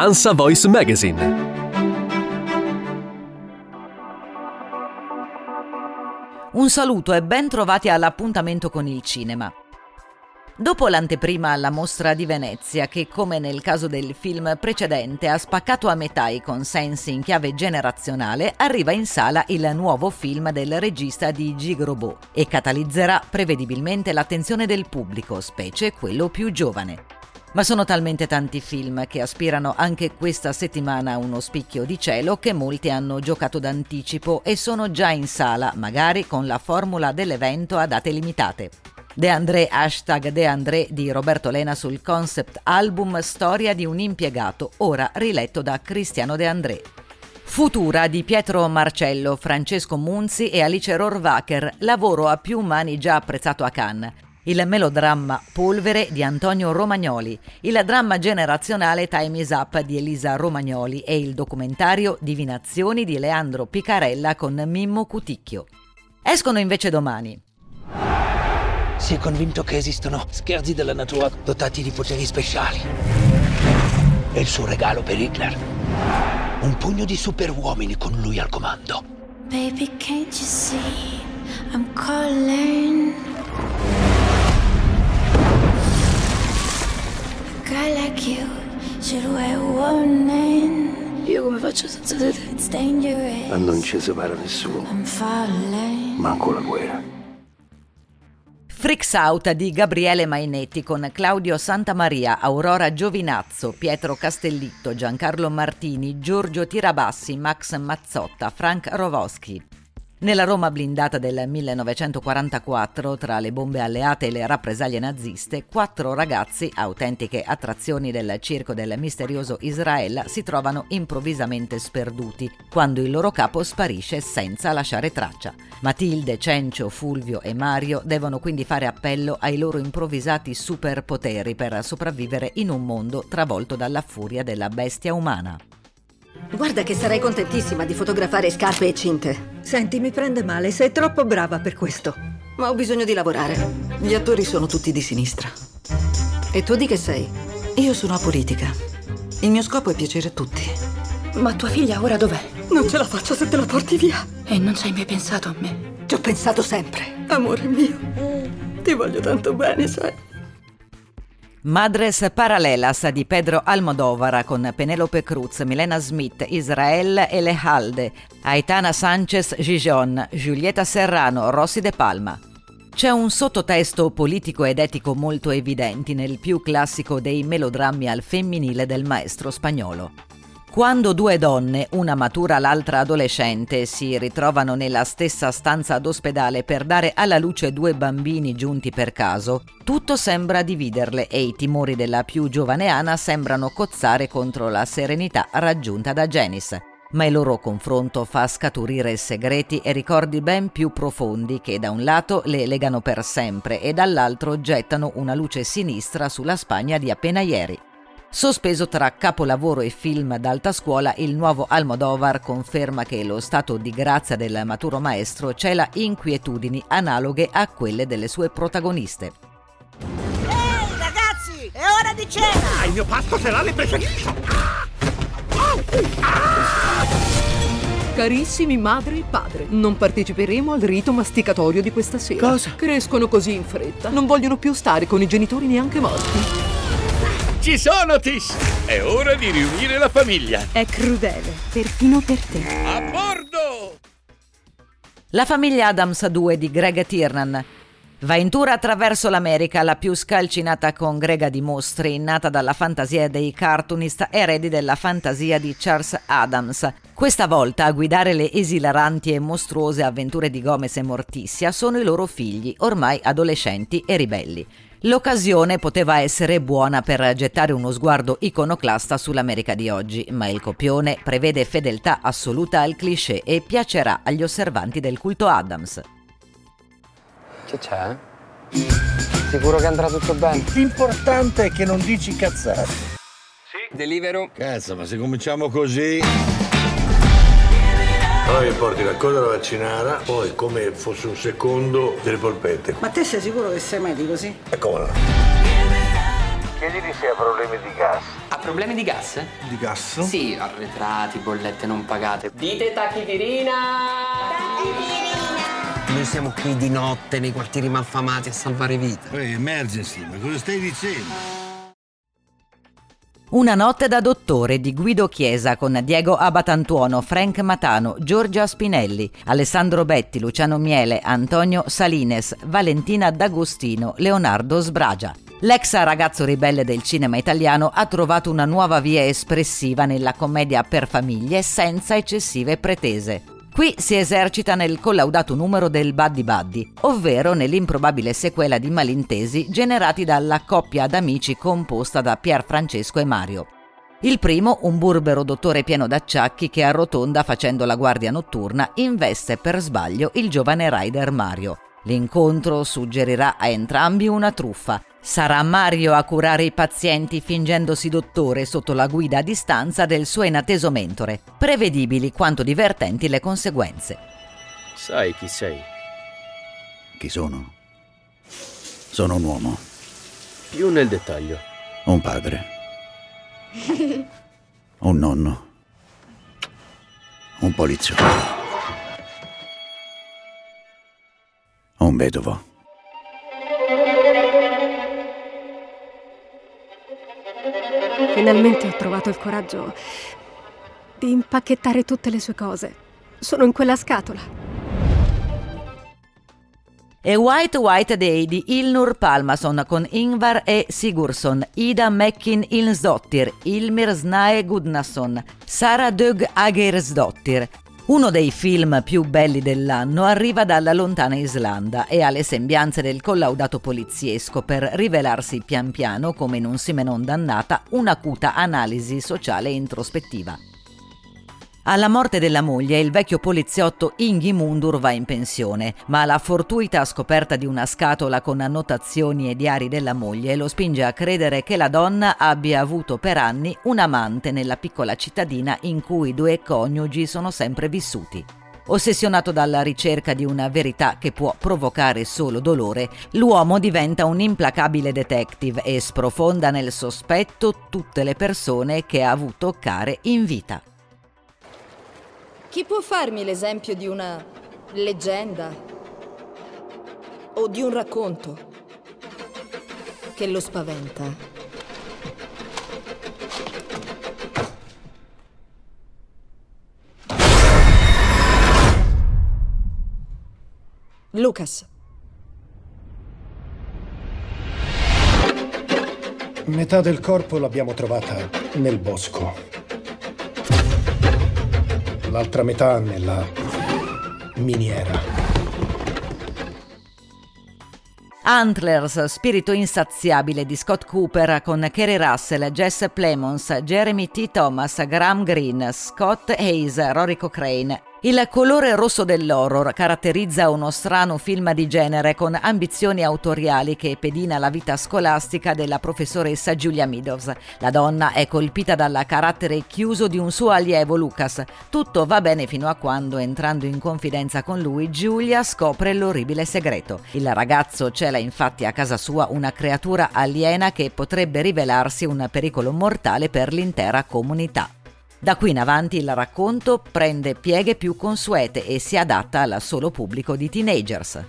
Ansa Voice Magazine. Un saluto e ben trovati all'appuntamento con il cinema. Dopo l'anteprima alla mostra di Venezia, che come nel caso del film precedente ha spaccato a metà i consensi in chiave generazionale, arriva in sala il nuovo film del regista di Gigrobo e catalizzerà prevedibilmente l'attenzione del pubblico, specie quello più giovane. Ma sono talmente tanti film che aspirano anche questa settimana a uno spicchio di cielo che molti hanno giocato d'anticipo e sono già in sala, magari con la formula dell'evento a date limitate. De André hashtag De André di Roberto Lena sul concept album Storia di un impiegato, ora riletto da Cristiano De André. Futura di Pietro Marcello, Francesco Munzi e Alice Rohrwacher, lavoro a più mani già apprezzato a Cannes. Il melodramma Polvere di Antonio Romagnoli, il dramma generazionale Time is Up di Elisa Romagnoli e il documentario Divinazioni di Leandro Picarella con Mimmo Cuticchio. Escono invece domani si è convinto che esistono scherzi della natura dotati di poteri speciali. E il suo regalo per Hitler? Un pugno di superuomini con lui al comando. Baby, can't you see I'm calling? Io come faccio senza di te? A non ci separa nessuno. Manco la guerra. Freaks Out di Gabriele Mainetti con Claudio Santamaria, Aurora Giovinazzo, Pietro Castellitto, Giancarlo Martini, Giorgio Tirabassi, Max Mazzotta, Frank Rovoschi. Nella Roma blindata del 1944, tra le bombe alleate e le rappresaglie naziste, quattro ragazzi, autentiche attrazioni del circo del misterioso Israel, si trovano improvvisamente sperduti, quando il loro capo sparisce senza lasciare traccia. Matilde, Cencio, Fulvio e Mario devono quindi fare appello ai loro improvvisati superpoteri per sopravvivere in un mondo travolto dalla furia della bestia umana. Guarda che sarei contentissima di fotografare scarpe e cinte. Senti, mi prende male, sei troppo brava per questo. Ma ho bisogno di lavorare. Gli attori sono tutti di sinistra. E tu di che sei? Io sono apolitica. Il mio scopo è piacere a tutti. Ma tua figlia ora dov'è? Non ce la faccio se te la porti via. E non ci hai mai pensato a me? Ci ho pensato sempre. Amore mio, ti voglio tanto bene, sai. Madres Paralelas di Pedro Almodovar con Penelope Cruz, Milena Smith, Israel Elehalde, Aitana Sanchez Gijon, Giulietta Serrano, Rossi De Palma. C'è un sottotesto politico ed etico molto evidenti nel più classico dei melodrammi al femminile del maestro spagnolo. Quando due donne, una matura l'altra adolescente, si ritrovano nella stessa stanza d'ospedale per dare alla luce due bambini giunti per caso, tutto sembra dividerle e i timori della più giovane Ana sembrano cozzare contro la serenità raggiunta da Janice. Ma il loro confronto fa scaturire segreti e ricordi ben più profondi che da un lato le legano per sempre e dall'altro gettano una luce sinistra sulla Spagna di appena ieri. Sospeso tra capolavoro e film d'alta scuola, il nuovo Almodovar conferma che lo stato di grazia del maturo maestro cela inquietudini analoghe a quelle delle sue protagoniste. Ehi ragazzi, è ora di cena! Ah, il mio pasto serale preferito! Carissimi madre e padre, non parteciperemo al rito masticatorio di questa sera. Cosa? Crescono così in fretta, non vogliono più stare con i genitori neanche morti. Ci sono, Tish! È ora di riunire la famiglia. È crudele, perfino per te. A bordo! La famiglia Adams 2 di Greg Tiernan. Va in tour attraverso l'America, la più scalcinata congrega di mostri, nata dalla fantasia dei cartoonist eredi della fantasia di Charles Adams. Questa volta a guidare le esilaranti e mostruose avventure di Gomez e Morticia sono i loro figli, ormai adolescenti e ribelli. L'occasione poteva essere buona per gettare uno sguardo iconoclasta sull'America di oggi, ma il copione prevede fedeltà assoluta al cliché e piacerà agli osservanti del culto Adams. Che c'è? Sicuro che andrà tutto bene? L'importante è che non dici cazzate. Sì? Delivero? Cazzo, ma se cominciamo così... Allora mi porti la coda della vaccinara, poi come fosse un secondo delle polpette. Ma te sei sicuro che sei medico, sì? E come no? Chiedili se ha problemi di gas. Ha problemi di gas? Di gas? Sì, arretrati, bollette non pagate. Dite tachipirina! Tachipirina! Noi siamo qui di notte nei quartieri malfamati a salvare vite. Poi emergency, ma cosa stai dicendo? Una notte da dottore di Guido Chiesa con Diego Abatantuono, Frank Matano, Giorgia Spinelli, Alessandro Betti, Luciano Miele, Antonio Salines, Valentina D'Agostino, Leonardo Sbragia. L'ex ragazzo ribelle del cinema italiano ha trovato una nuova via espressiva nella commedia per famiglie senza eccessive pretese. Qui si esercita nel collaudato numero del Buddy Buddy, ovvero nell'improbabile sequela di malintesi generati dalla coppia d'amici composta da Pier Francesco e Mario. Il primo, un burbero dottore pieno d'acciacchi che arrotonda facendo la guardia notturna, investe per sbaglio il giovane rider Mario. L'incontro suggerirà a entrambi una truffa. Sarà Mario a curare i pazienti fingendosi dottore sotto la guida a distanza del suo inatteso mentore. Prevedibili quanto divertenti le conseguenze. Sai chi sei? Chi sono? Sono un uomo. Più nel dettaglio. Un padre. un nonno. Un poliziotto. Un vedovo. Finalmente ho trovato il coraggio di impacchettare tutte le sue cose. Sono in quella scatola. E White White Day di Ilnur Palmason con Ingvar E. Sigurdsson, Ida Mekkin Ilnsdottir, Ilmir Snae Gudnason, Sara Dög Agersdottir. Uno dei film più belli dell'anno arriva dalla lontana Islanda e ha le sembianze del collaudato poliziesco per rivelarsi pian piano, come in un sime dannata, un'acuta analisi sociale e introspettiva. Alla morte della moglie il vecchio poliziotto Inghi Mundur va in pensione, ma la fortuita scoperta di una scatola con annotazioni e diari della moglie lo spinge a credere che la donna abbia avuto per anni un amante nella piccola cittadina in cui i due coniugi sono sempre vissuti. Ossessionato dalla ricerca di una verità che può provocare solo dolore, l'uomo diventa un implacabile detective e sprofonda nel sospetto tutte le persone che ha avuto care in vita. Chi può farmi l'esempio di una leggenda o di un racconto che lo spaventa? Lucas. Metà del corpo l'abbiamo trovata nel bosco. L'altra metà nella miniera. Antlers, spirito insaziabile di Scott Cooper con Kerry Russell, Jess Plemons, Jeremy T. Thomas, Graham Greene, Scott Hayes, Rory Cochrane. Il colore rosso dell'horror caratterizza uno strano film di genere con ambizioni autoriali che pedina la vita scolastica della professoressa Julia Meadows. La donna è colpita dal carattere chiuso di un suo allievo Lucas. Tutto va bene fino a quando, entrando in confidenza con lui, Giulia scopre l'orribile segreto. Il ragazzo cela infatti a casa sua una creatura aliena che potrebbe rivelarsi un pericolo mortale per l'intera comunità. Da qui in avanti il racconto prende pieghe più consuete e si adatta al solo pubblico di teenagers.